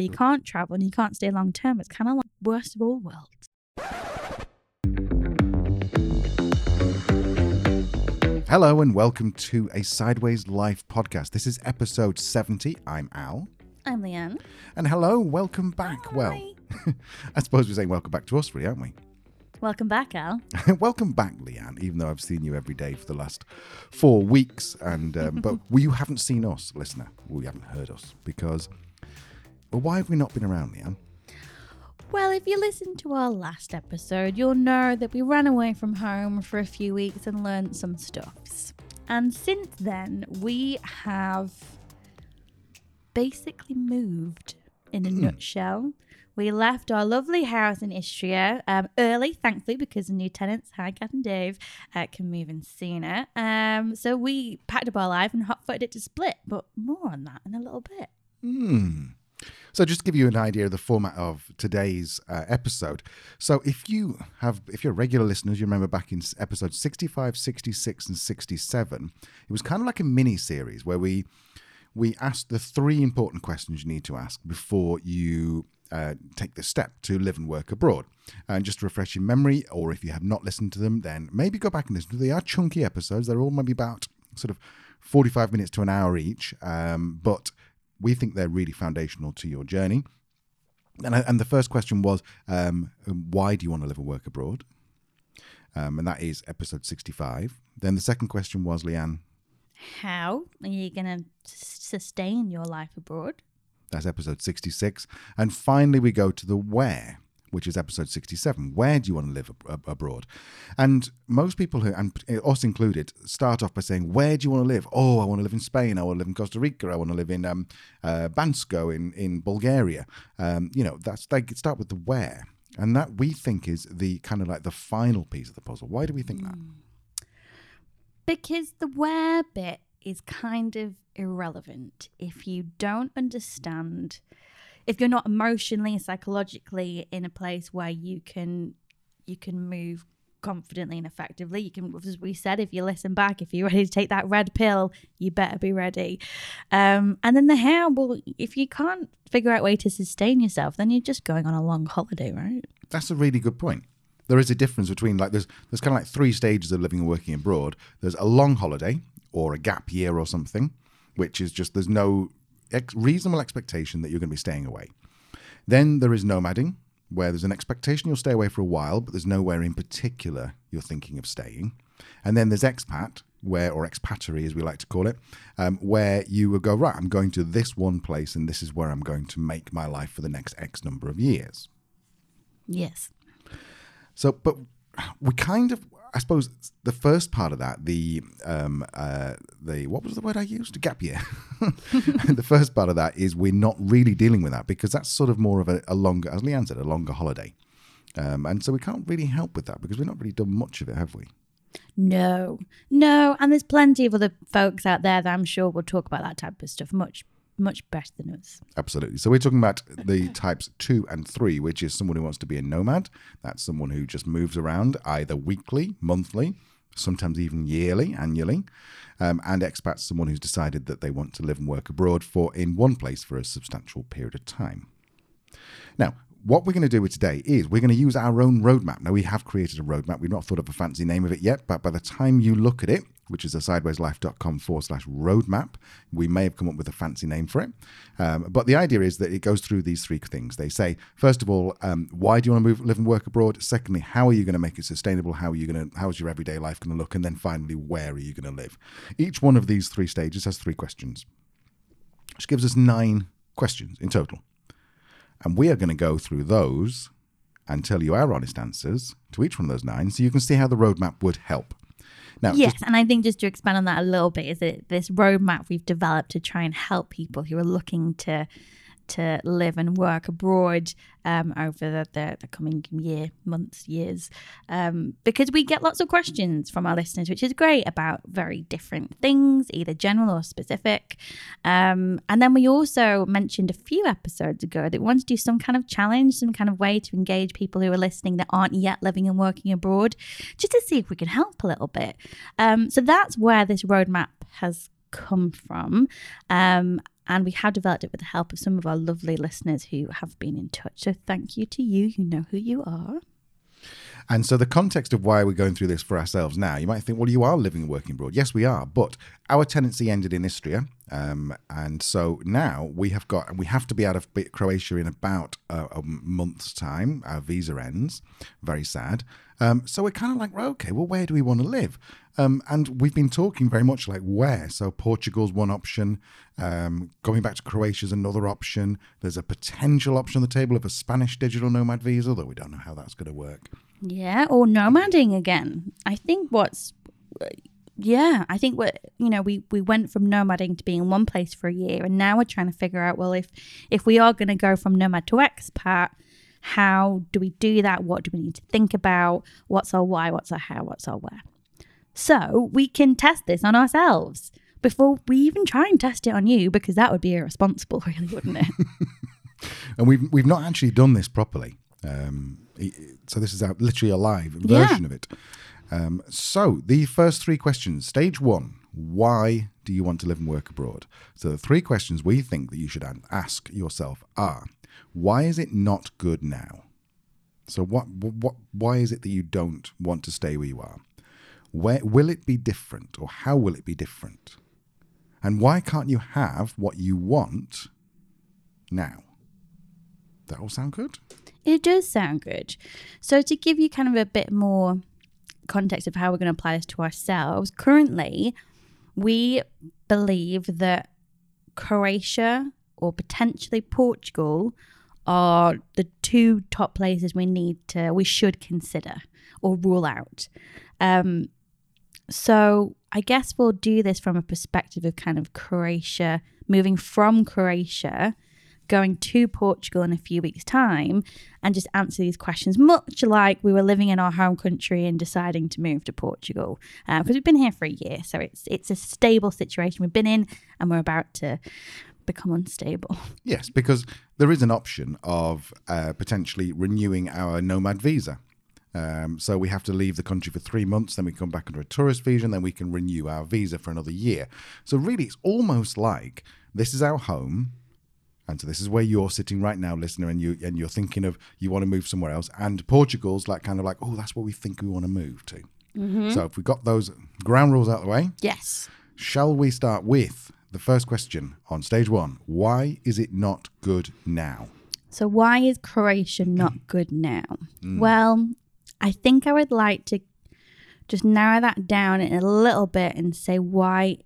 You can't travel and you can't stay long term. It's kind of like worst of all worlds. Hello and welcome to a Sideways Life podcast. This is episode 70. I'm Al. I'm Leanne. And hello, welcome back. Well, I suppose we're saying welcome back to us, really, aren't we? Welcome back, Al. welcome back, Leanne, even though I've seen you every day for the last four weeks. And um, But you haven't seen us, listener. Well, you haven't heard us because well, why have we not been around, Leanne? Well, if you listened to our last episode, you'll know that we ran away from home for a few weeks and learned some stuffs. And since then, we have basically moved in a nutshell. We left our lovely house in Istria um, early, thankfully, because the new tenants, hi, Kath and Dave, uh, can move in sooner. Um, so we packed up our life and hot footed it to split, but more on that in a little bit. Hmm. So just to give you an idea of the format of today's uh, episode. So if you have, if you're regular listeners, you remember back in episode 65, 66, and 67, it was kind of like a mini series where we we asked the three important questions you need to ask before you uh, take the step to live and work abroad. And just to refresh your memory, or if you have not listened to them, then maybe go back and listen. They are chunky episodes. They're all maybe about sort of 45 minutes to an hour each. Um, but we think they're really foundational to your journey. And, and the first question was, um, why do you want to live and work abroad? Um, and that is episode 65. Then the second question was, Leanne, how are you going to sustain your life abroad? That's episode 66. And finally, we go to the where, which is episode 67. Where do you want to live ab- abroad? And most people, who, and us included, start off by saying, Where do you want to live? Oh, I want to live in Spain. I want to live in Costa Rica. I want to live in um, uh, Bansko in, in Bulgaria. Um, you know, that's they start with the where. And that we think is the kind of like the final piece of the puzzle. Why do we think mm. that? Because the where bit is kind of irrelevant if you don't understand, if you're not emotionally and psychologically in a place where you can you can move confidently and effectively. You can, as we said, if you listen back, if you're ready to take that red pill, you better be ready. Um, and then the how, well, if you can't figure out a way to sustain yourself, then you're just going on a long holiday, right? That's a really good point there is a difference between like there's there's kind of like three stages of living and working abroad. There's a long holiday or a gap year or something, which is just there's no ex- reasonable expectation that you're going to be staying away. Then there is nomading, where there's an expectation you'll stay away for a while, but there's nowhere in particular you're thinking of staying. And then there's expat, where or expatriate as we like to call it, um, where you will go right. I'm going to this one place, and this is where I'm going to make my life for the next X number of years. Yes. So, but we kind of, I suppose, the first part of that, the um, uh, the what was the word I used? Gap year. the first part of that is we're not really dealing with that because that's sort of more of a, a longer, as Leanne said, a longer holiday, um, and so we can't really help with that because we've not really done much of it, have we? No, no, and there's plenty of other folks out there that I'm sure will talk about that type of stuff much much better than us. Absolutely. So we're talking about the types two and three, which is someone who wants to be a nomad. That's someone who just moves around either weekly, monthly, sometimes even yearly, annually. Um, and expats, someone who's decided that they want to live and work abroad for in one place for a substantial period of time. Now, what we're going to do with today is we're going to use our own roadmap. Now, we have created a roadmap. We've not thought of a fancy name of it yet, but by the time you look at it, which is a sidewayslife.com forward slash roadmap. We may have come up with a fancy name for it. Um, but the idea is that it goes through these three things. They say, first of all, um, why do you want to move, live and work abroad? Secondly, how are you going to make it sustainable? How are you going to, how is your everyday life going to look? And then finally, where are you going to live? Each one of these three stages has three questions, which gives us nine questions in total. And we are going to go through those and tell you our honest answers to each one of those nine so you can see how the roadmap would help. Now, yes, just, and I think just to expand on that a little bit is that this roadmap we've developed to try and help people who are looking to to live and work abroad um, over the, the, the, coming year, months, years, um, because we get lots of questions from our listeners, which is great about very different things, either general or specific. Um, and then we also mentioned a few episodes ago that we want to do some kind of challenge, some kind of way to engage people who are listening that aren't yet living and working abroad, just to see if we can help a little bit. Um, so that's where this roadmap has come from. Um, and we have developed it with the help of some of our lovely listeners who have been in touch. So thank you to you. You know who you are. And so, the context of why we're going through this for ourselves now, you might think, well, you are living and working abroad. Yes, we are. But our tenancy ended in Istria. Um, and so now we have got, we have to be out of Croatia in about a, a month's time. Our visa ends. Very sad. Um, so we're kind of like, well, okay, well, where do we want to live? Um, and we've been talking very much like where. So Portugal's one option. Um, going back to Croatia is another option. There's a potential option on the table of a Spanish digital nomad visa, though we don't know how that's going to work. Yeah, or nomading again. I think what's yeah, I think we you know we we went from nomading to being in one place for a year, and now we're trying to figure out well if if we are going to go from nomad to expat, how do we do that? What do we need to think about? What's our why? What's our how? What's our where? So we can test this on ourselves before we even try and test it on you, because that would be irresponsible, really, wouldn't it? and we've we've not actually done this properly. Um, so this is our, literally a live version yeah. of it. Um, so the first three questions. Stage one: Why do you want to live and work abroad? So the three questions we think that you should ask yourself are: Why is it not good now? So what what why is it that you don't want to stay where you are? Where will it be different, or how will it be different? And why can't you have what you want now? That all sound good? It does sound good. So, to give you kind of a bit more context of how we're going to apply this to ourselves, currently we believe that Croatia or potentially Portugal are the two top places we need to, we should consider or rule out. Um, so I guess we'll do this from a perspective of kind of Croatia, moving from Croatia going to Portugal in a few weeks' time and just answer these questions, much like we were living in our home country and deciding to move to Portugal because uh, we've been here for a year. So it's it's a stable situation we've been in, and we're about to become unstable. Yes, because there is an option of uh, potentially renewing our nomad visa. Um, so we have to leave the country for three months, then we come back under a tourist visa, and then we can renew our visa for another year. So really, it's almost like this is our home and so this is where you're sitting right now, listener, and you and you're thinking of you want to move somewhere else. And Portugal's like kind of like, oh, that's where we think we want to move to. Mm-hmm. So if we got those ground rules out of the way, yes. Shall we start with the first question on stage one? Why is it not good now? So why is Croatia not good now? Mm. Well, I think I would like to just narrow that down a little bit and say why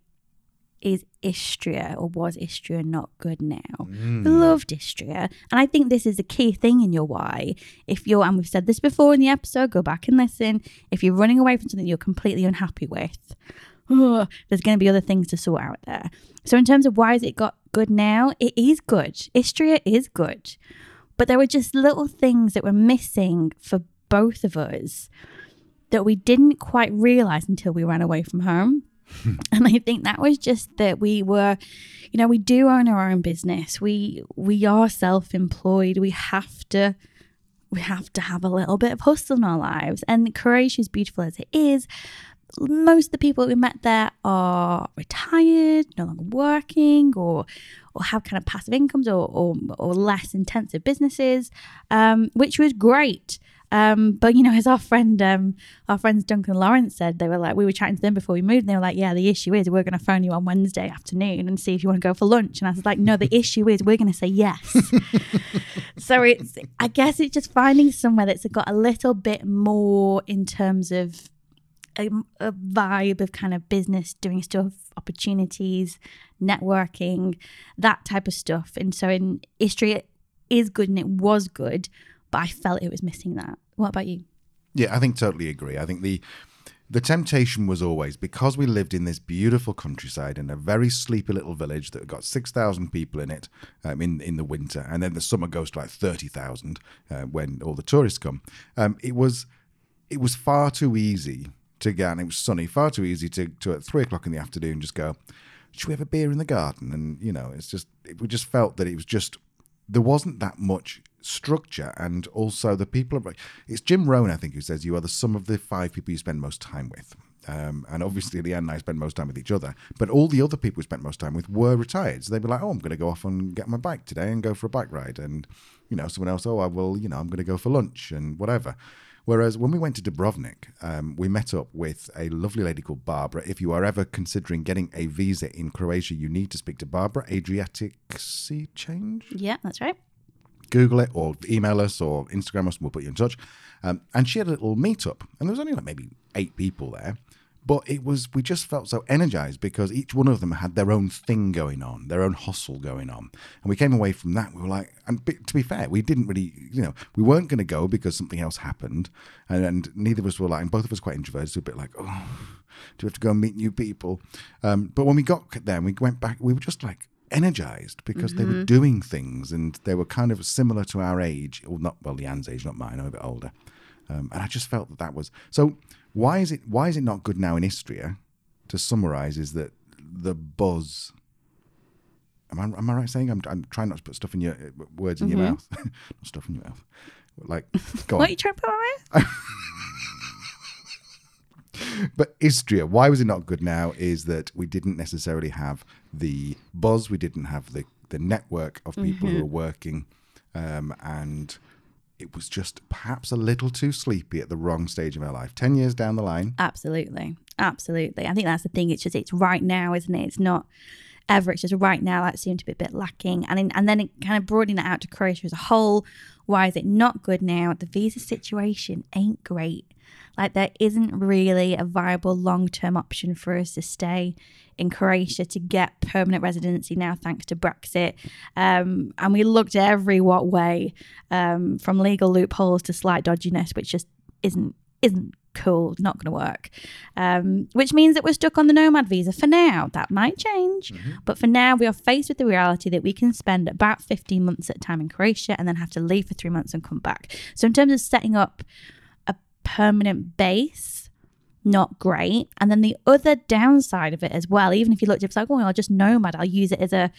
is Istria or was Istria not good now? Mm. Loved Istria. And I think this is a key thing in your why. If you're, and we've said this before in the episode, go back and listen. If you're running away from something you're completely unhappy with, oh, there's going to be other things to sort out there. So, in terms of why has it got good now, it is good. Istria is good. But there were just little things that were missing for both of us that we didn't quite realize until we ran away from home. and I think that was just that we were, you know, we do own our own business. We we are self-employed. We have to we have to have a little bit of hustle in our lives. And Croatia, as beautiful as it is, most of the people that we met there are retired, no longer working, or or have kind of passive incomes or or, or less intensive businesses, um, which was great. Um, but you know, as our friend, um, our friends Duncan Lawrence said, they were like, we were chatting to them before we moved, and they were like, yeah, the issue is we're going to phone you on Wednesday afternoon and see if you want to go for lunch. And I was like, no, the issue is we're going to say yes. so it's, I guess it's just finding somewhere that's got a little bit more in terms of a, a vibe of kind of business, doing stuff, opportunities, networking, that type of stuff. And so in Istria, it is good and it was good, but I felt it was missing that. What about you? Yeah, I think totally agree. I think the the temptation was always because we lived in this beautiful countryside in a very sleepy little village that got 6,000 people in it um, in, in the winter, and then the summer goes to like 30,000 uh, when all the tourists come. Um, it was it was far too easy to get, and it was sunny, far too easy to, to at three o'clock in the afternoon just go, should we have a beer in the garden? And, you know, it's just, it, we just felt that it was just, there wasn't that much structure and also the people are it's jim rohn i think who says you are the sum of the five people you spend most time with Um, and obviously, Leanne and I spent most time with each other. But all the other people we spent most time with were retired. So they'd be like, oh, I'm going to go off and get my bike today and go for a bike ride. And, you know, someone else, oh, I will, you know, I'm going to go for lunch and whatever. Whereas when we went to Dubrovnik, um, we met up with a lovely lady called Barbara. If you are ever considering getting a visa in Croatia, you need to speak to Barbara. Adriatic Sea Change? Yeah, that's right. Google it or email us or Instagram us and we'll put you in touch. Um, and she had a little meetup, and there was only like maybe eight people there. But it was, we just felt so energized because each one of them had their own thing going on, their own hustle going on. And we came away from that, we were like, and to be fair, we didn't really, you know, we weren't going to go because something else happened. And, and neither of us were like, and both of us quite introverted, so a bit like, oh, do we have to go and meet new people? Um, but when we got there and we went back, we were just like, energized because they were doing things and they were kind of similar to our age, or not well, Leanne's age, not mine. I'm a bit older, um, and I just felt that that was so. Why is it? Why is it not good now in Istria? To summarise, is that the buzz. Am I, am I right saying I'm, I'm trying not to put stuff in your uh, words in your mouth, not stuff in your mouth. Like, go What on. are you trying to put it? But Istria, why was it not good now? Is that we didn't necessarily have the buzz, we didn't have the, the network of people who were working, um, and it was just perhaps a little too sleepy at the wrong stage of our life. 10 years down the line, Absolutely. Absolutely. I think that's the thing. It's just, it's right now, isn't it? It's not ever. It's just right now that seemed to be a bit lacking. And, in, and then it kind of broadening that out to Croatia as a whole. Why is it not good now? The visa situation ain't great. Like, there isn't really a viable long term option for us to stay in Croatia to get permanent residency now, thanks to Brexit. Um, and we looked every what way, um, from legal loopholes to slight dodginess, which just isn't isn't cool, not going to work. Um, which means that we're stuck on the nomad visa for now. That might change, but for now, we are faced with the reality that we can spend about 15 months at a time in Croatia and then have to leave for three months and come back. So, in terms of setting up a permanent base, not great. And then the other downside of it as well, even if you looked at it, it's like, oh, I'll just nomad, I'll use it as a,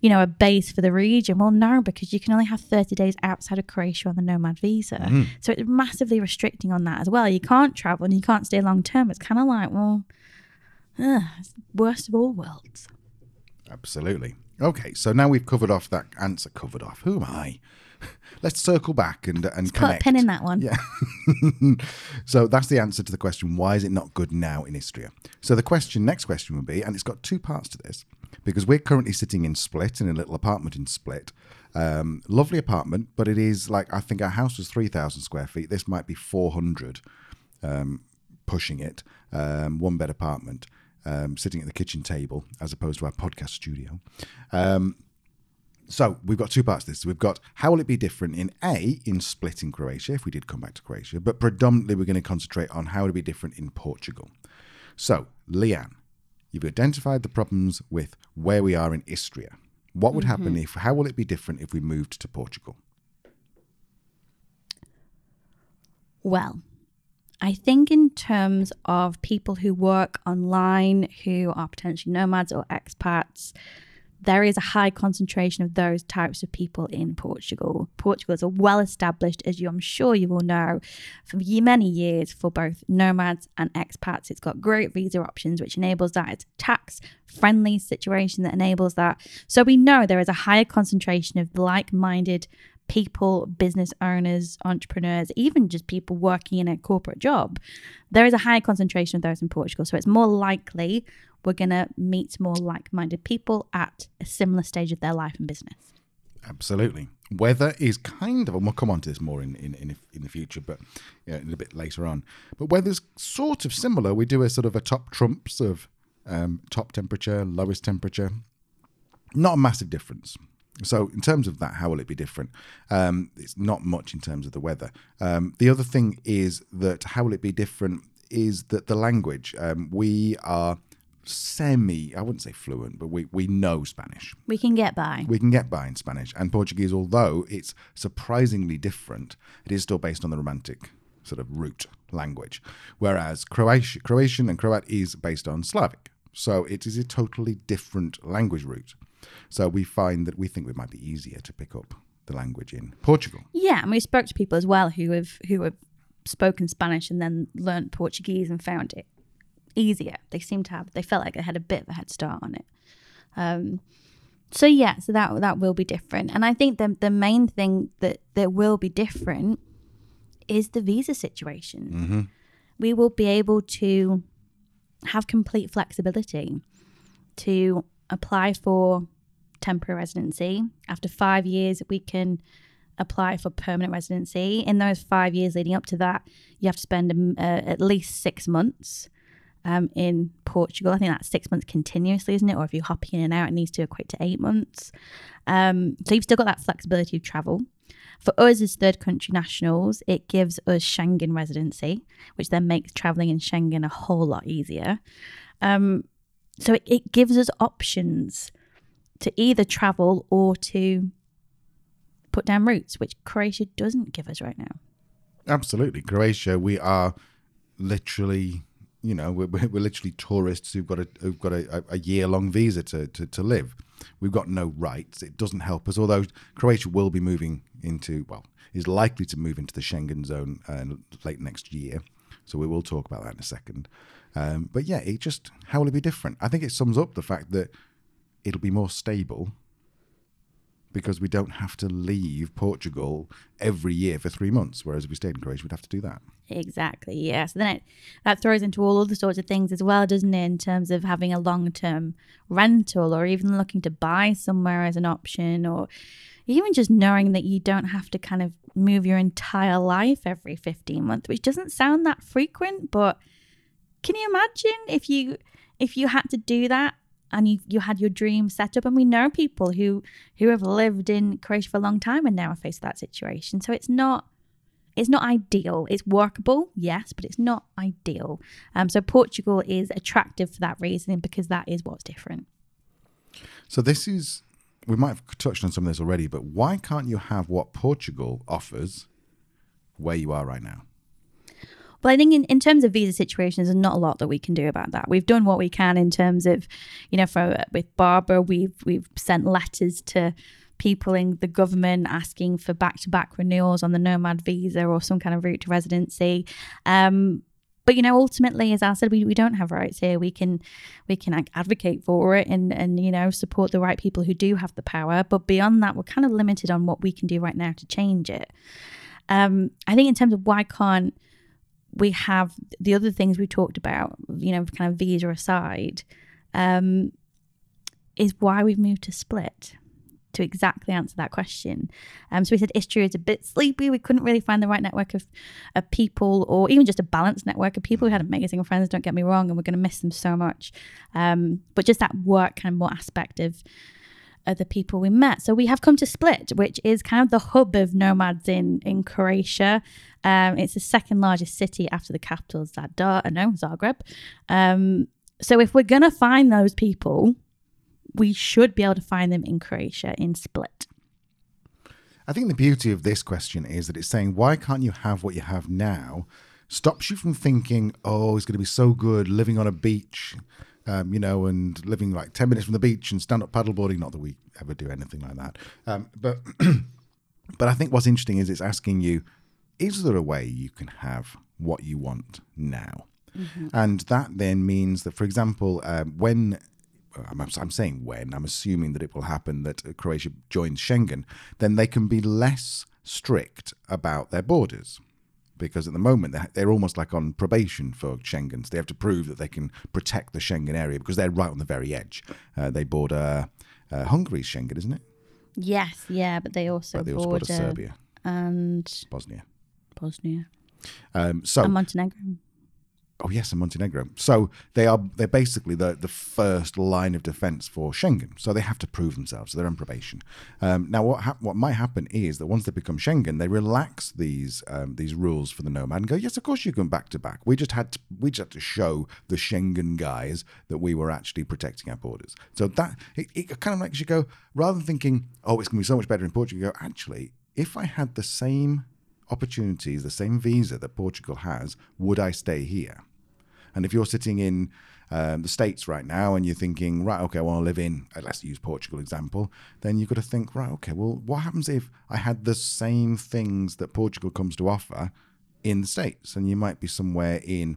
you know, a base for the region. Well, no, because you can only have 30 days outside of Croatia on the nomad visa. Mm-hmm. So it's massively restricting on that as well. You can't travel and you can't stay long term. It's kind of like, well, ugh, worst of all worlds. absolutely. Okay, so now we've covered off that answer. Covered off. Who am I? Let's circle back and and Put a connect. pin in that one. Yeah. so that's the answer to the question why is it not good now in Istria? So the question next question would be and it's got two parts to this because we're currently sitting in Split in a little apartment in Split. Um, lovely apartment, but it is like I think our house was 3000 square feet. This might be 400 um, pushing it. Um, one bed apartment. Um, sitting at the kitchen table as opposed to our podcast studio. So we've got two parts to this. We've got how will it be different in A, in Split in Croatia, if we did come back to Croatia, but predominantly we're going to concentrate on how will it be different in Portugal. So, Leanne, you've identified the problems with where we are in Istria. What would happen mm-hmm. if, how will it be different if we moved to Portugal? Well, I think in terms of people who work online, who are potentially nomads or expats, there is a high concentration of those types of people in Portugal. Portugal is a well established, as you I'm sure you will know, for many years for both nomads and expats. It's got great visa options, which enables that. It's a tax friendly situation that enables that. So we know there is a higher concentration of like minded people, business owners, entrepreneurs, even just people working in a corporate job, there is a higher concentration of those in Portugal. So it's more likely we're going to meet more like minded people at a similar stage of their life and business. Absolutely. Weather is kind of, and we'll come on to this more in, in, in, in the future, but in a bit later on. But weather's sort of similar. We do a sort of a top trumps of um, top temperature, lowest temperature. Not a massive difference. So, in terms of that, how will it be different? Um, it's not much in terms of the weather. Um, the other thing is that how will it be different is that the language. Um, we are semi, I wouldn't say fluent, but we, we know Spanish We can get by. we can get by in Spanish and Portuguese, although it's surprisingly different, it is still based on the Romantic sort of root language. Whereas Croatian, Croatian and Croat is based on Slavic. So it is a totally different language root. So we find that we think it might be easier to pick up the language in Portugal. Yeah, and we spoke to people as well who have who have spoken Spanish and then learnt Portuguese and found it easier. They seem to have. They felt like they had a bit of a head start on it. Um, so yeah, so that that will be different, and I think the the main thing that that will be different is the visa situation. We will be able to have complete flexibility to apply for temporary residency. After five years, we can apply for permanent residency. In those five years leading up to that, you have to spend um, uh, at least six months um, in Portugal. I think that's six months continuously, isn't it? Or if you're hopping in and out, it needs to equate to eight months. Um, so you've still got that flexibility of travel. For us as third country nationals, it gives us Schengen residency, which then makes traveling in Schengen a whole lot easier. Um, so it, it gives us options to either travel or to put down roots, which Croatia doesn't give us right now. Absolutely, Croatia. We are literally, you know, we're, we're literally tourists who've got a who've got a, a year long visa to, to to live. We've got no rights. It doesn't help us. Although Croatia will be moving into, well, is likely to move into the Schengen zone uh, late next year. So we will talk about that in a second. Um, but yeah, it just how will it be different? I think it sums up the fact that it'll be more stable because we don't have to leave Portugal every year for three months. Whereas if we stayed in Croatia, we'd have to do that. Exactly. Yeah. So then it that throws into all other sorts of things as well, doesn't it? In terms of having a long term rental or even looking to buy somewhere as an option or even just knowing that you don't have to kind of move your entire life every 15 months, which doesn't sound that frequent, but can you imagine if you if you had to do that and you, you had your dream set up and we know people who who have lived in Croatia for a long time and now are faced with that situation. So it's not it's not ideal. It's workable, yes, but it's not ideal. Um, so Portugal is attractive for that reason because that is what's different. So this is we might have touched on some of this already, but why can't you have what Portugal offers where you are right now? But I think in, in terms of visa situations, there's not a lot that we can do about that. We've done what we can in terms of, you know, for with Barbara, we've we've sent letters to people in the government asking for back to back renewals on the nomad visa or some kind of route to residency. Um, but you know, ultimately, as I said, we, we don't have rights here. We can we can advocate for it and and you know support the right people who do have the power. But beyond that, we're kind of limited on what we can do right now to change it. Um, I think in terms of why can't we have the other things we talked about, you know, kind of visa aside, um, is why we've moved to split to exactly answer that question. Um, so we said Istria is a bit sleepy. We couldn't really find the right network of, of people or even just a balanced network of people. We had amazing friends, don't get me wrong, and we're going to miss them so much. Um, but just that work kind of more aspect of of the people we met. So we have come to Split, which is kind of the hub of nomads in in Croatia. Um, it's the second largest city after the capital, Zadar, no, Zagreb. Um, so if we're gonna find those people, we should be able to find them in Croatia in Split. I think the beauty of this question is that it's saying, why can't you have what you have now? Stops you from thinking, oh, it's going to be so good living on a beach, um, you know, and living like 10 minutes from the beach and stand up paddleboarding. Not that we ever do anything like that. Um, but, but I think what's interesting is it's asking you, is there a way you can have what you want now? And that then means that, for example, um, when I'm, I'm saying when, I'm assuming that it will happen that Croatia joins Schengen, then they can be less strict about their borders. Because at the moment, they're, they're almost like on probation for Schengen. So they have to prove that they can protect the Schengen area because they're right on the very edge. Uh, they border uh, Hungary's Schengen, isn't it? Yes, yeah, but they also, But they also border border Serbia, and Bosnia. Bosnia Um, so and Montenegro. Oh yes, and Montenegro. So they are they're basically the the first line of defence for Schengen. So they have to prove themselves. They're on probation. Um, now what hap- what might happen is that once they become Schengen, they relax these um, these rules for the nomad and go, yes, of course you can back to back. We just had to we just had to show the Schengen guys that we were actually protecting our borders. So that it, it kind of makes you go rather than thinking, oh, it's going to be so much better in Portugal. You go, actually, if I had the same opportunities, the same visa that Portugal has, would I stay here? And if you're sitting in um, the States right now and you're thinking, right, okay, I want to live in, uh, let's use Portugal example, then you've got to think, right, okay, well, what happens if I had the same things that Portugal comes to offer in the States? And you might be somewhere in,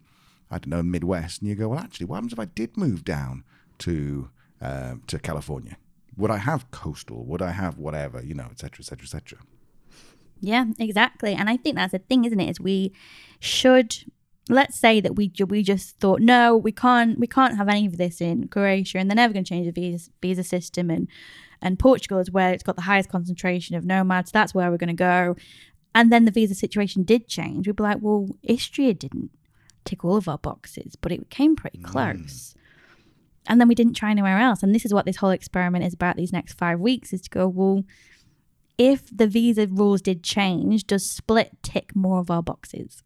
I don't know, Midwest, and you go, well, actually, what happens if I did move down to uh, to California? Would I have coastal? Would I have whatever? You know, et cetera, et cetera, et cetera. Yeah, exactly. And I think that's the thing, isn't it? Is we should let's say that we we just thought no, we can't we can't have any of this in Croatia, and they're never going to change the visa visa system, and and Portugal is where it's got the highest concentration of nomads. That's where we're going to go. And then the visa situation did change. We'd be like, well, Istria didn't tick all of our boxes, but it came pretty mm. close. And then we didn't try anywhere else. And this is what this whole experiment is about these next five weeks is to go, well, if the visa rules did change, does split tick more of our boxes?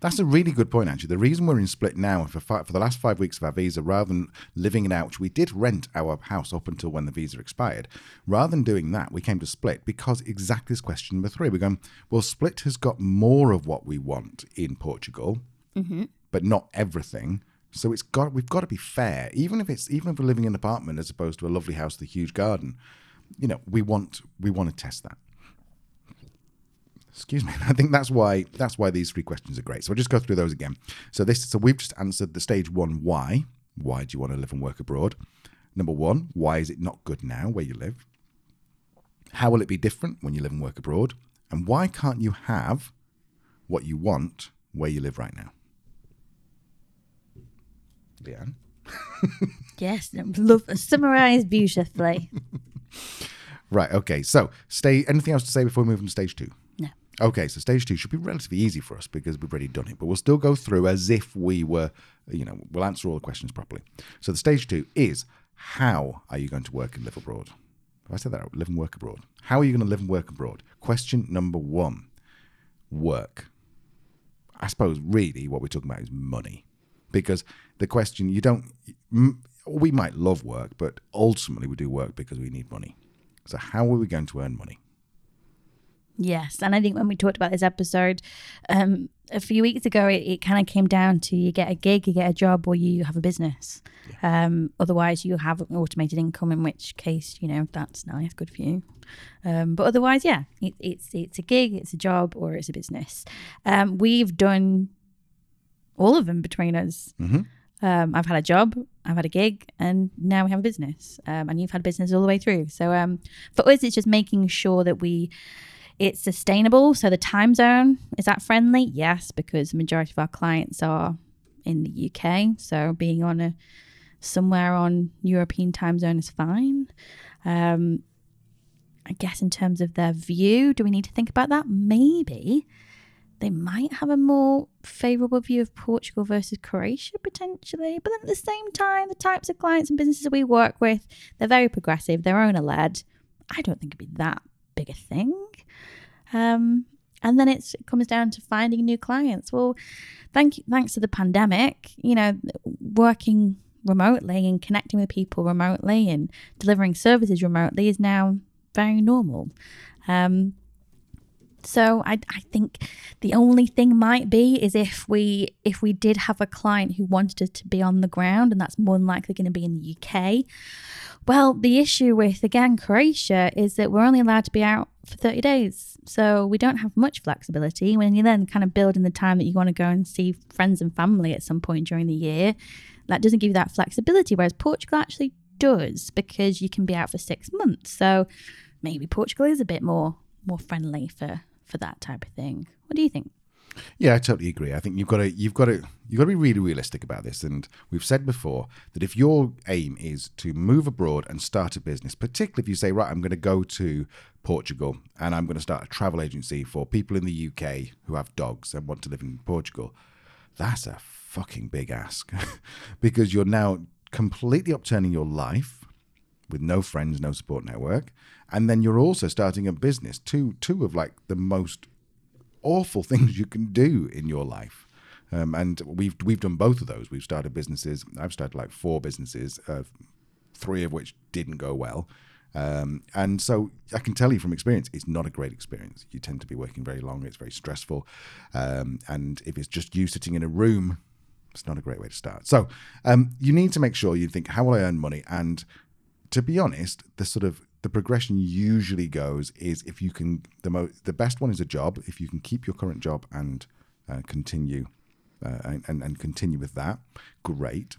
That's a really good point, actually. The reason we're in split now and for for the last five weeks of our visa, rather than living it out, which we did rent our house up until when the visa expired, rather than doing that, we came to split because exactly this question number three. We're going, well, split has got more of what we want in Portugal, mm-hmm. but not everything. So it's got we've got to be fair, even if it's even if we're living in an apartment as opposed to a lovely house with a huge garden. You know, we want we want to test that. Excuse me. I think that's why that's why these three questions are great. So I'll just go through those again. So this so we've just answered the stage one why. Why do you want to live and work abroad? Number one, why is it not good now where you live? How will it be different when you live and work abroad? And why can't you have what you want where you live right now? Leanne? Yes, love summarized beautifully. Right, okay. So stay anything else to say before we move on to stage two? Okay, so stage two should be relatively easy for us because we've already done it, but we'll still go through as if we were, you know, we'll answer all the questions properly. So the stage two is how are you going to work and live abroad? Have I said that? Live and work abroad. How are you going to live and work abroad? Question number one work. I suppose really what we're talking about is money. Because the question, you don't, we might love work, but ultimately we do work because we need money. So how are we going to earn money? Yes, and I think when we talked about this episode um, a few weeks ago, it, it kind of came down to you get a gig, you get a job, or you have a business. Um, otherwise, you have an automated income, in which case, you know that's nice, good for you. Um, but otherwise, yeah, it, it's it's a gig, it's a job, or it's a business. Um, we've done all of them between us. Um, I've had a job, I've had a gig, and now we have a business. Um, and you've had business all the way through. So um, for us, it's just making sure that we it's sustainable. So the time zone is that friendly? Yes, because the majority of our clients are in the UK. So being on a somewhere on European time zone is fine. Um, I guess in terms of their view, do we need to think about that? Maybe they might have a more favorable view of Portugal versus Croatia potentially. But then at the same time, the types of clients and businesses we work with, they're very progressive, they're owner led. I don't think it'd be that big a thing. Um, and then it comes down to finding new clients. Well, thank you, thanks to the pandemic, you know, working remotely and connecting with people remotely and delivering services remotely is now very normal. Um, so I, I think the only thing might be is if we if we did have a client who wanted to be on the ground and that's more than likely going to be in the UK. Well, the issue with again Croatia is that we're only allowed to be out for 30 days. So we don't have much flexibility when you then kind of build in the time that you want to go and see friends and family at some point during the year. That doesn't give you that flexibility whereas Portugal actually does because you can be out for 6 months. So maybe Portugal is a bit more more friendly for for that type of thing. What do you think? Yeah, I totally agree. I think you've got to you've got to you've got to be really realistic about this. And we've said before that if your aim is to move abroad and start a business, particularly if you say, right, I'm going to go to Portugal and I'm going to start a travel agency for people in the UK who have dogs and want to live in Portugal, that's a fucking big ask because you're now completely upturning your life with no friends, no support network, and then you're also starting a business. Two two of like the most awful things you can do in your life. Um, and we've we've done both of those. We've started businesses. I've started like four businesses, uh, three of which didn't go well. Um, and so I can tell you from experience, it's not a great experience. You tend to be working very long. It's very stressful, um, and if it's just you sitting in a room, it's not a great way to start. So um, you need to make sure you think, how will I earn money? And to be honest, the sort of the progression usually goes is if you can the mo- the best one is a job. If you can keep your current job and uh, continue uh, and, and and continue with that, great.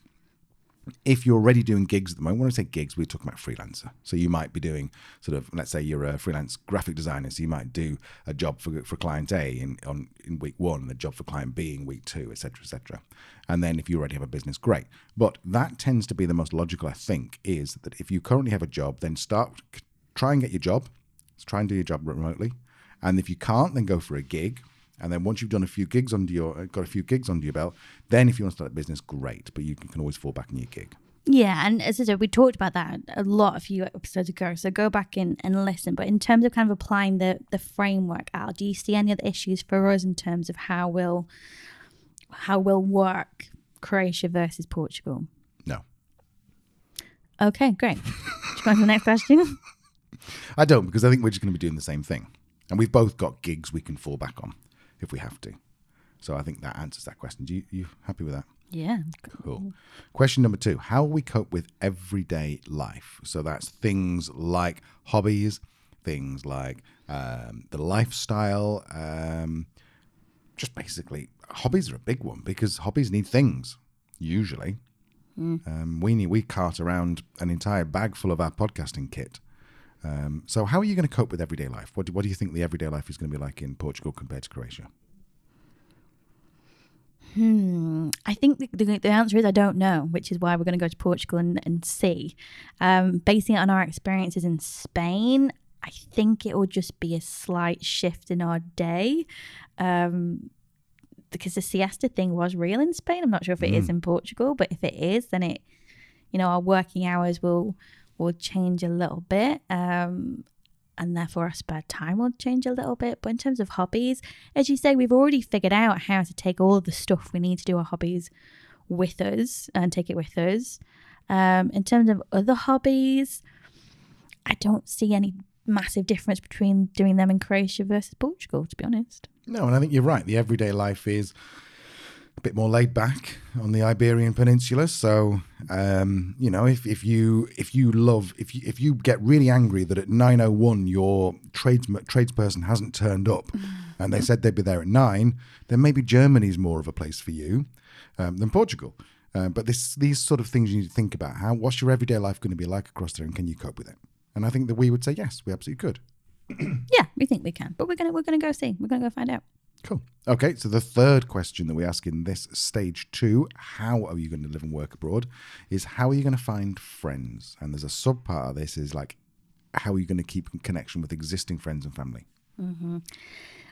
If you're already doing gigs at the moment, when I say gigs, we're talking about freelancer. So you might be doing sort of, let's say you're a freelance graphic designer, so you might do a job for for client A in on in week one, and a job for client B in week two, etc., etc. And then if you already have a business, great. But that tends to be the most logical, I think, is that if you currently have a job, then start try and get your job. Try and do your job remotely. And if you can't, then go for a gig. And then once you've done a few gigs under your uh, got a few gigs under your belt, then if you want to start a business, great. But you can, always fall back on your gig. Yeah, and as I said, we talked about that a lot a few episodes ago. So go back in and listen. But in terms of kind of applying the the framework, Al, do you see any other issues for us in terms of how we'll how we'll work Croatia versus Portugal? No, Okay, great. Do you to the next question? I don't because I think we're just going to be doing the same thing, and we've both got gigs we can fall back on if we have to. So I think that answers that question. Do you, you happy with that? Yeah. Cool. Question number two How we cope with everyday life? So that's things like hobbies, things like um, the lifestyle. Um, just basically, hobbies are a big one because hobbies need things, usually. Um, we need, we cart around an entire bag full of our podcasting kit. Um, so, how are you going to cope with everyday life? What do, what do you think the everyday life is going to be like in Portugal compared to Croatia? Hmm. I think the, the, the answer is I don't know, which is why we're going to go to Portugal and, and see. Um, basing it on our experiences in Spain, I think it will just be a slight shift in our day. Um, because the siesta thing was real in Spain. I'm not sure if it is in Portugal, but if it is, then it, you know, our working hours will will change a little bit. Um, and therefore our spare time will change a little bit. But in terms of hobbies, as you say, we've already figured out how to take all the stuff we need to do our hobbies with us and take it with us. Um, in terms of other hobbies, I don't see any massive difference between doing them in Croatia versus Portugal, to be honest. No, and I think you're right. The everyday life is bit more laid back on the Iberian Peninsula. So, um, you know, if, if you if you love if you if you get really angry that at nine oh one your trades tradesperson hasn't turned up, and they said they'd be there at nine, then maybe Germany's more of a place for you um, than Portugal. Uh, but this these sort of things you need to think about. How what's your everyday life going to be like across there, and can you cope with it? And I think that we would say yes, we absolutely could. Yeah, we think we can, but we're gonna we're gonna go see. We're gonna go find out. Cool. Okay, so the third question that we ask in this stage two, how are you going to live and work abroad, is how are you going to find friends? And there's a sub part of this is like, how are you going to keep connection with existing friends and family? Mm-hmm.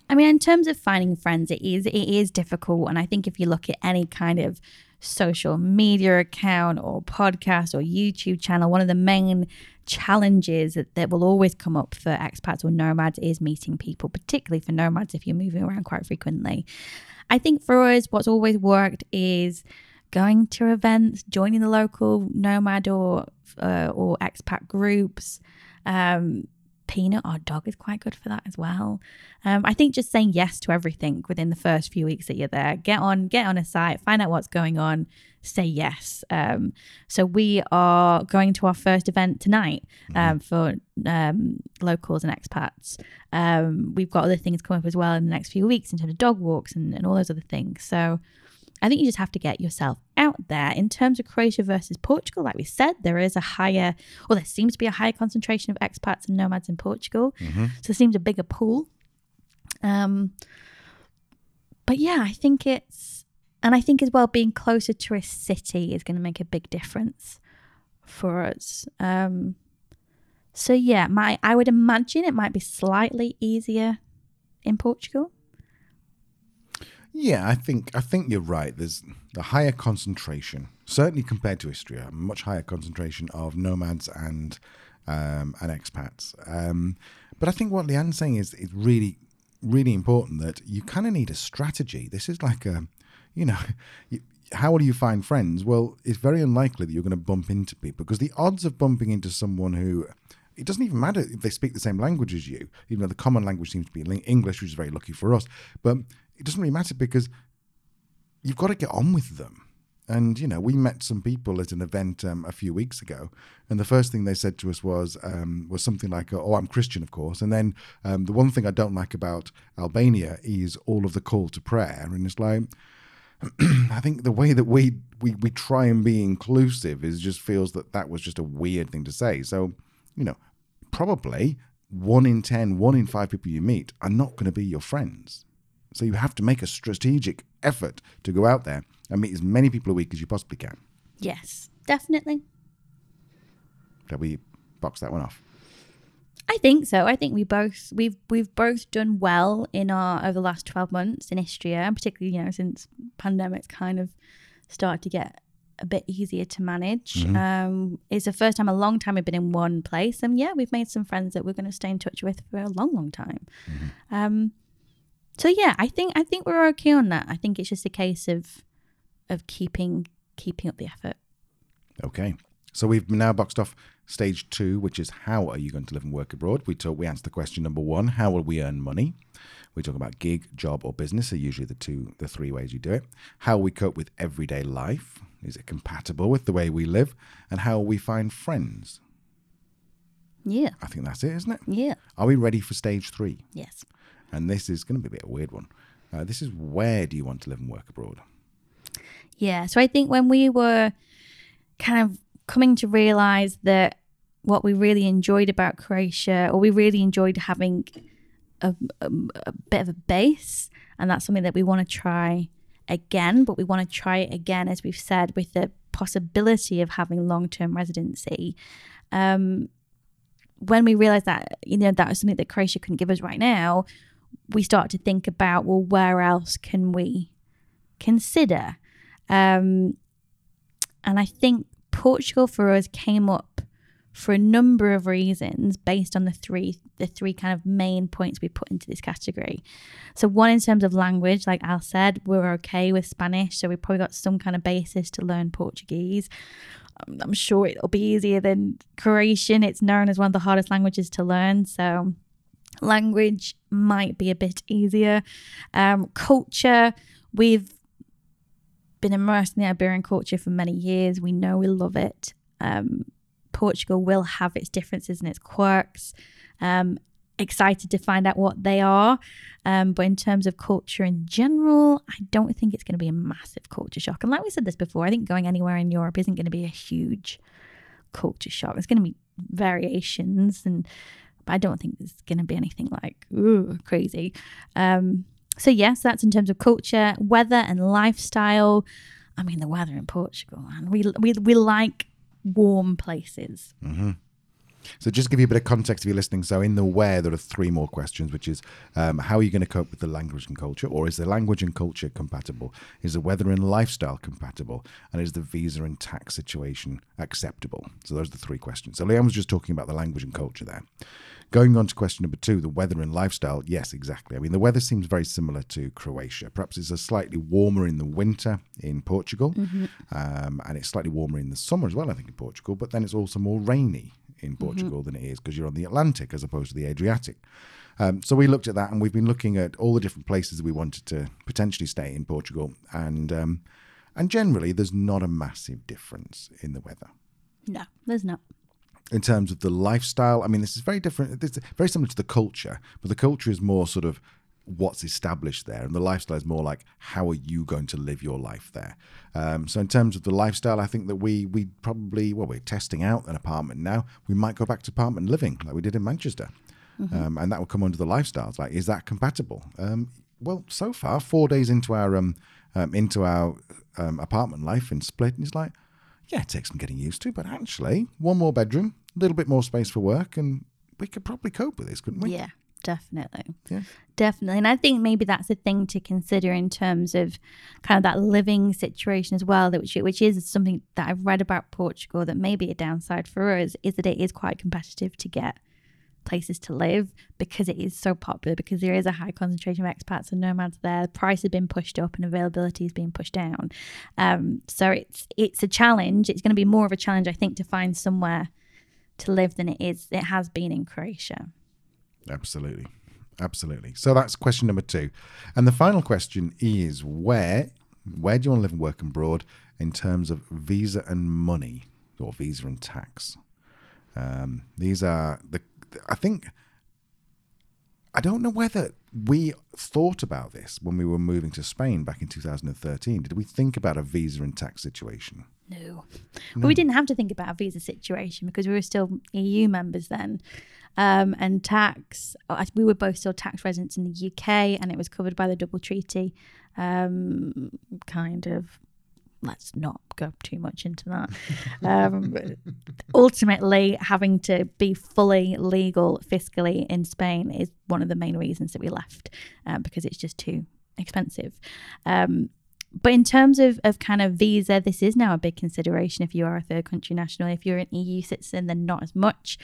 I mean, in terms of finding friends, it is it is difficult, and I think if you look at any kind of social media account or podcast or YouTube channel, one of the main challenges that, that will always come up for expats or nomads is meeting people, particularly for nomads if you're moving around quite frequently. I think for us, what's always worked is going to events, joining the local nomad or uh, or expat groups. Um, Peanut, our dog, is quite good for that as well. Um, I think just saying yes to everything within the first few weeks that you're there. Get on, get on a site, find out what's going on, say yes. Um, so we are going to our first event tonight um, for um, locals and expats. Um, we've got other things coming up as well in the next few weeks in terms of dog walks and, and all those other things. So I think you just have to get yourself out there. In terms of Croatia versus Portugal, like we said, there is a higher, or there seems to be a higher concentration of expats and nomads in Portugal. So there seems a bigger pool. Um, but yeah, I think it's, and I think as well, being closer to a city is going to make a big difference for us. Um, so yeah, my I would imagine it might be slightly easier in Portugal. Yeah, I think I think you're right. There's a higher concentration, certainly compared to Istria, a much higher concentration of nomads and um, and expats. Um, but I think what Leanne's saying is is really really important that you kind of need a strategy. This is like a, you know, you, how do you find friends? Well, it's very unlikely that you're going to bump into people because the odds of bumping into someone who it doesn't even matter if they speak the same language as you, even though the common language seems to be English, which is very lucky for us. But it doesn't really matter because you've got to get on with them. And you know, we met some people at an event um, a few weeks ago, and the first thing they said to us was um, was something like, "Oh, I'm Christian, of course." And then um, the one thing I don't like about Albania is all of the call to prayer, and it's like, I think the way that we, we we try and be inclusive is just feels that that was just a weird thing to say. So, you know, probably one in ten, one in five people you meet are not going to be your friends. So you have to make a strategic effort to go out there and meet as many people a week as you possibly can. Yes, definitely. Shall we box that one off? I think so. I think we both we've we've both done well in our over the last twelve months in Istria, particularly you know since pandemics kind of started to get a bit easier to manage. Um, it's the first time a long time we've been in one place, and yeah, we've made some friends that we're going to stay in touch with for a long, long time. Um, so yeah, I think I think we're okay on that. I think it's just a case of of keeping keeping up the effort. Okay. So we've now boxed off stage two, which is how are you going to live and work abroad? We talk, we answered the question number one: How will we earn money? We talk about gig, job, or business. Are usually the two, the three ways you do it. How we cope with everyday life. Is it compatible with the way we live? And how we find friends. Yeah, I think that's it, isn't it? yeah, Are we ready for stage three? yes. And this is going to be a bit of a weird one. Uh, this is where do you want to live and work abroad? Yeah. So I think when we were kind of coming to realize that what we really enjoyed about Croatia, or we really enjoyed having a, a, a bit of a base, and that's something that we want to try again, but we want to try it again, as we've said, with the possibility of having long term residency. Um, when we realized that, you know, that was something that Croatia couldn't give us right now, we start to think about, well, where else can we consider? Um, and I think Portugal for us came up for a number of reasons based on the three the three kind of main points we put into this category. So one in terms of language, like Al said, we're okay with Spanish, so we probably got some kind of basis to learn Portuguese. Um, I'm sure it'll be easier than Croatian. It's known as one of the hardest languages to learn, so language might be a bit easier. Um, culture, we've been immersed in the Iberian culture for many years. We know we love it. Um, Portugal will have its differences and its quirks. Um, excited to find out what they are. Um, but in terms of culture in general, I don't think it's going to be a massive culture shock. And like we said this before, I think going anywhere in Europe isn't going to be a huge culture shock. There's going to be variations, and but I don't think there's going to be anything like ooh crazy. Um, so yes, that's in terms of culture, weather, and lifestyle. I mean, the weather in Portugal, and we we we like warm places. So just give you a bit of context if you're listening. So in the where, there are three more questions, which is um, how are you going to cope with the language and culture? Or is the language and culture compatible? Is the weather and lifestyle compatible? And is the visa and tax situation acceptable? So those are the three questions. So Leanne was just talking about the language and culture there. Going on to question number two, the weather and lifestyle. Yes, exactly. I mean, the weather seems very similar to Croatia. Perhaps it's a slightly warmer in the winter in Portugal, um, and it's slightly warmer in the summer as well, I think, in Portugal. But then it's also more rainy in Portugal than it is because you're on the Atlantic as opposed to the Adriatic. Um, so we looked at that, and we've been looking at all the different places that we wanted to potentially stay in Portugal, and um, and generally, there's not a massive difference in the weather No, there's not. In terms of the lifestyle. I mean, this is very different. It's very similar to the culture, but the culture is more sort of what's established there, and the lifestyle is more like how are you going to live your life there. Um, so, in terms of the lifestyle, I think that we we probably well, we're testing out an apartment now. We might go back to apartment living like we did in Manchester, um, and that will come under the lifestyles. Like, is that compatible? Um, well, so far, four days into our um, um, into our um, apartment life in Split, and it's like yeah, it takes some getting used to, but actually, one more bedroom, little bit more space for work, and we could probably cope with this, couldn't we? Yeah, definitely. Yeah. Definitely. And I think maybe that's a thing to consider in terms of kind of that living situation as well, which, which is something that I've read about Portugal that maybe a downside for us is that it is quite competitive to get places to live because it is so popular, because there is a high concentration of expats and nomads there. Price has been pushed up and availability is being pushed down. Um, so it's it's a challenge. It's going to be more of a challenge, I think, to find somewhere to live than it is it has been in Croatia. Absolutely. Absolutely. So that's question number two. And the final question is where where do you want to live and work abroad in terms of visa and money or visa and tax? Um, these are the I think I don't know whether we thought about this when we were moving to Spain back in 2013. Did we think about a visa and tax situation? No. But we didn't have to think about a visa situation because we were still EU members then. Um, and tax, uh, we were both still tax residents in the UK and it was covered by the double treaty. Um, kind of, let's not go too much into that. Um, ultimately, having to be fully legal fiscally in Spain is one of the main reasons that we left um, because it's just too expensive. Um, but in terms of, of kind of visa, this is now a big consideration if you are a third country national. If you're an EU citizen, then not as much.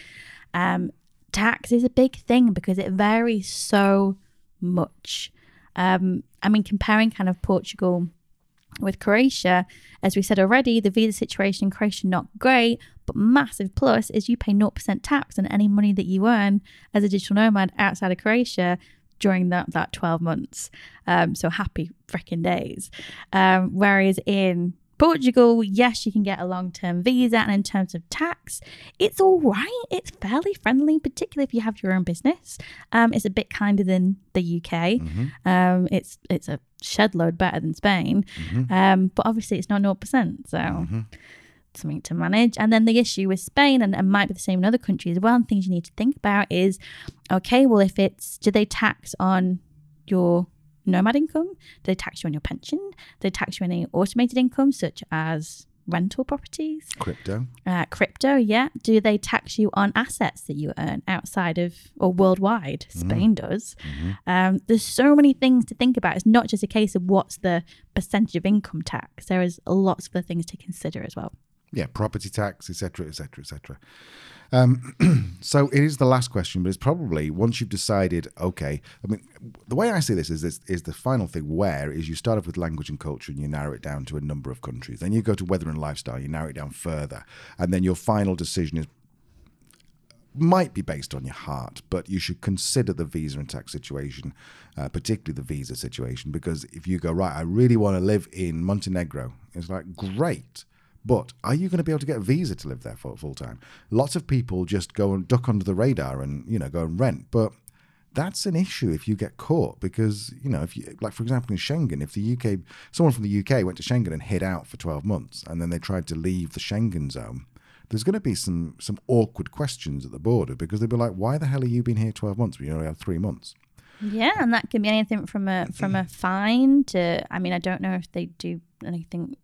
Um, tax is a big thing because it varies so much. Um, I mean, comparing kind of Portugal with Croatia, as we said already, the visa situation in Croatia not great, but massive plus is you pay 0% tax on any money that you earn as a digital nomad outside of Croatia during that, that 12 months. Um, so happy freaking days. Um, whereas in Portugal, yes, you can get a long term visa. And in terms of tax, it's all right. It's fairly friendly, particularly if you have your own business. Um, it's a bit kinder than the UK. Um, it's it's a shed load better than Spain. Um, but obviously, it's not 0%. So something to manage. And then the issue with Spain, and, it might be the same in other countries as well, and things you need to think about is okay, well, if it's, do they tax on your nomad income? Do they tax you on your pension? Do they tax you on any automated income, such as rental properties? Crypto. Uh, crypto, yeah. Do they tax you on assets that you earn outside of or worldwide? Spain does. Um, there's so many things to think about. It's not just a case of what's the percentage of income tax. There is lots of other things to consider as well. Yeah, property tax, etc., etc., etc. So it is the last question, but it's probably once you've decided, okay. I mean, the way I see this is this is the final thing. Where is you start off with language and culture, and you narrow it down to a number of countries. Then you go to weather and lifestyle, you narrow it down further, and then your final decision is might be based on your heart, but you should consider the visa and tax situation, uh, particularly the visa situation, because if you go right, I really want to live in Montenegro, it's like great, but are you going to be able to get a visa to live there for full time? Lots of people just go and duck under the radar and you know go and rent, but that's an issue if you get caught because you know if you like for example in Schengen if the UK someone from the UK went to Schengen and hid out for 12 months and then they tried to leave the Schengen zone there's going to be some some awkward questions at the border because they'll be like why the hell have you been here 12 months when you only have 3 months Yeah, and that can be anything from a from a fine to. I mean, I don't know if they do anything.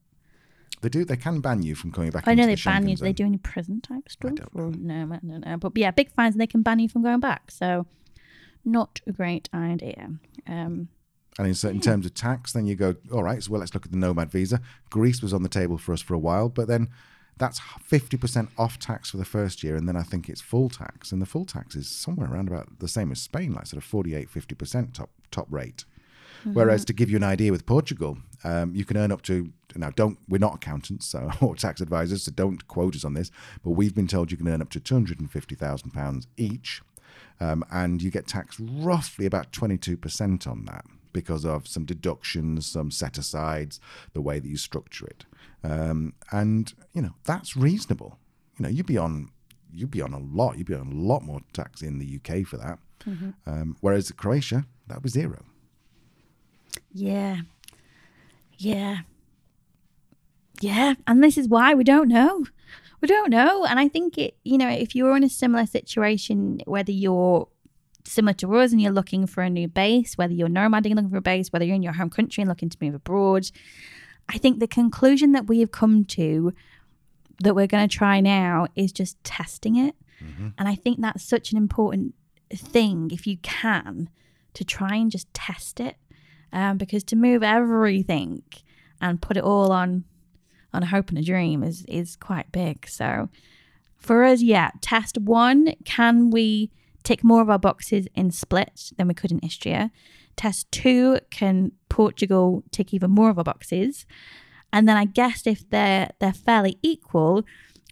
They do they can ban you from coming back I know they the ban you. Do they do any prison type stuff? don't or, no, I don't know. But yeah, big fines and they can ban you from going back. So, not a great idea. Um, And in, certain terms of tax, then you go, all right, so well, let's look at the nomad visa. Greece was on the table for us for a while, but then that's 50% off tax for the first year. And then I think it's full tax. And the full tax is somewhere around about the same as Spain, like sort of 48, 50% top, top rate. Whereas to give you an idea with Portugal, um, you can earn up to now. Don't we're not accountants so, or tax advisors, so don't quote us on this. But we've been told you can earn up to two hundred and fifty thousand pounds each, um, and you get taxed roughly about twenty two percent on that because of some deductions, some set asides, the way that you structure it, um, and you know that's reasonable. You know you'd be on you'd be on a lot. You'd be on a lot more tax in the UK for that. Um, whereas Croatia, that was zero. Yeah, yeah, yeah. And this is why we don't know. We don't know. And I think it. You know, if you're in a similar situation, whether you're similar to us and you're looking for a new base, whether you're nomading and looking for a base, whether you're in your home country and looking to move abroad, I think the conclusion that we have come to that we're going to try now is just testing it. Mm-hmm. And I think that's such an important thing, if you can, to try and just test it. Um, because to move everything and put it all on on a hope and a dream is is quite big. So for us, yeah, test one, can we tick more of our boxes in split than we could in Istria? Test two, can Portugal tick even more of our boxes? And then I guess if they're they're fairly equal,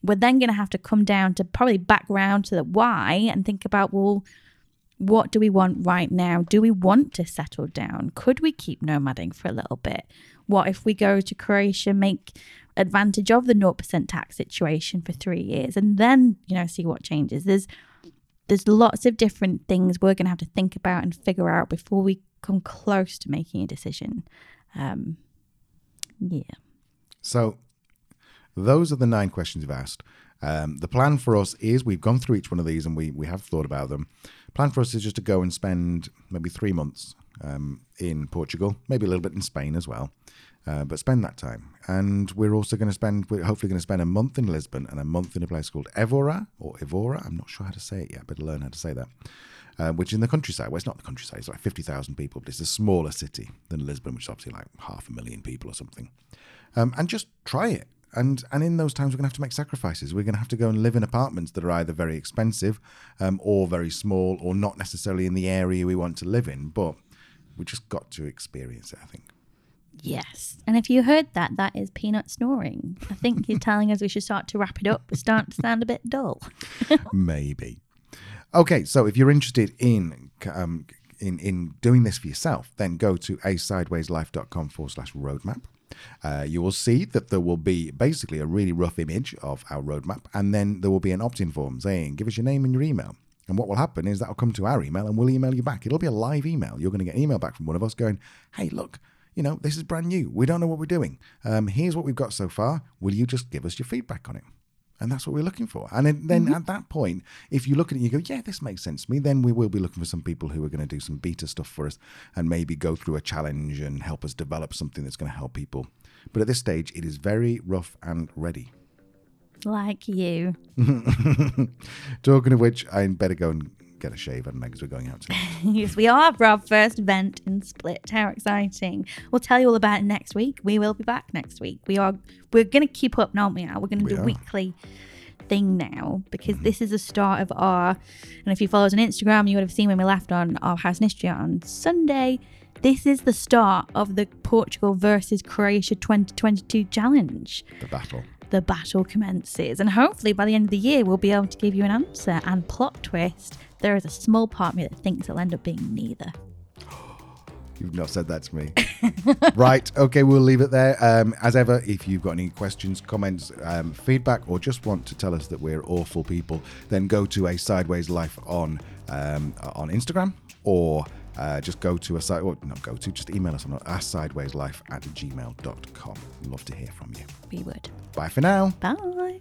we're then going to have to come down to probably back round to the why and think about well, what do we want right now? Do we want to settle down? Could we keep nomading for a little bit? What if we go to Croatia, make advantage of the 0% tax situation for three years and then, you know, see what changes? There's there's lots of different things we're going to have to think about and figure out before we come close to making a decision. Um, yeah. So, those are the nine questions you've asked. Um, the plan for us is we've gone through each one of these and we, we have thought about them. Plan for us is just to go and spend maybe three months um, in Portugal, maybe a little bit in Spain as well. Uh, but spend that time. And we're also going to spend, we're hopefully going to spend a month in Lisbon and a month in a place called Evora or Evora. I'm not sure how to say it yet, but learn how to say that. Uh, which is in the countryside. Well, it's not the countryside, it's like 50,000 people, but it's a smaller city than Lisbon, which is obviously like half a million people or something. Um, and just try it. And, and in those times, we're going to have to make sacrifices. We're going to have to go and live in apartments that are either very expensive um, or very small or not necessarily in the area we want to live in. But we just got to experience it, I think. Yes. And if you heard that, that is Peanut snoring. I think you're telling us we should start to wrap it up. We start to sound a bit dull. Maybe. Okay, so if you're interested in um, in in doing this for yourself, then go to asidewayslife.com forward slash roadmap. Uh, you will see that there will be basically a really rough image of our roadmap, and then there will be an opt-in form saying, "Give us your name and your email." And what will happen is that will come to our email, and we'll email you back. It'll be a live email. You're going to get an email back from one of us going, "Hey, look." You know, this is brand new. We don't know what we're doing. Um, here's what we've got so far. Will you just give us your feedback on it? And that's what we're looking for. And then, then Mm-hmm. at that point, if you look at it, and you go, yeah, this makes sense to me. Then we will be looking for some people who are going to do some beta stuff for us and maybe go through a challenge and help us develop something that's going to help people. But at this stage, it is very rough and ready. like you. Talking of which, I better go and get a shave, and because we're going out tonight. yes, we are for our first event in Split. How exciting! We'll tell you all about it next week. We will be back next week. We are. We're going to keep up, aren't we? Al? We're going to We do are. Mm-hmm. weekly thing now because this is the start of our. And if you follow us on Instagram, you would have seen when we left on our house in Istria on Sunday. This is the start of the Portugal versus Croatia 2022 challenge. the battle. the battle commences. And hopefully by the end of the year, we'll be able to give you an answer. And plot twist, there is a small part of me that thinks it'll end up being neither. You've not said that to me. right. Okay, we'll leave it there. Um, as ever, if you've got any questions, comments, um, feedback, or just want to tell us that we're awful people, then go to a Sideways Life on um, on Instagram or uh, just go to a site, or not go to, just email us on sidewayslife at gmail.com. Love to hear from you. We would. Bye for now. Bye.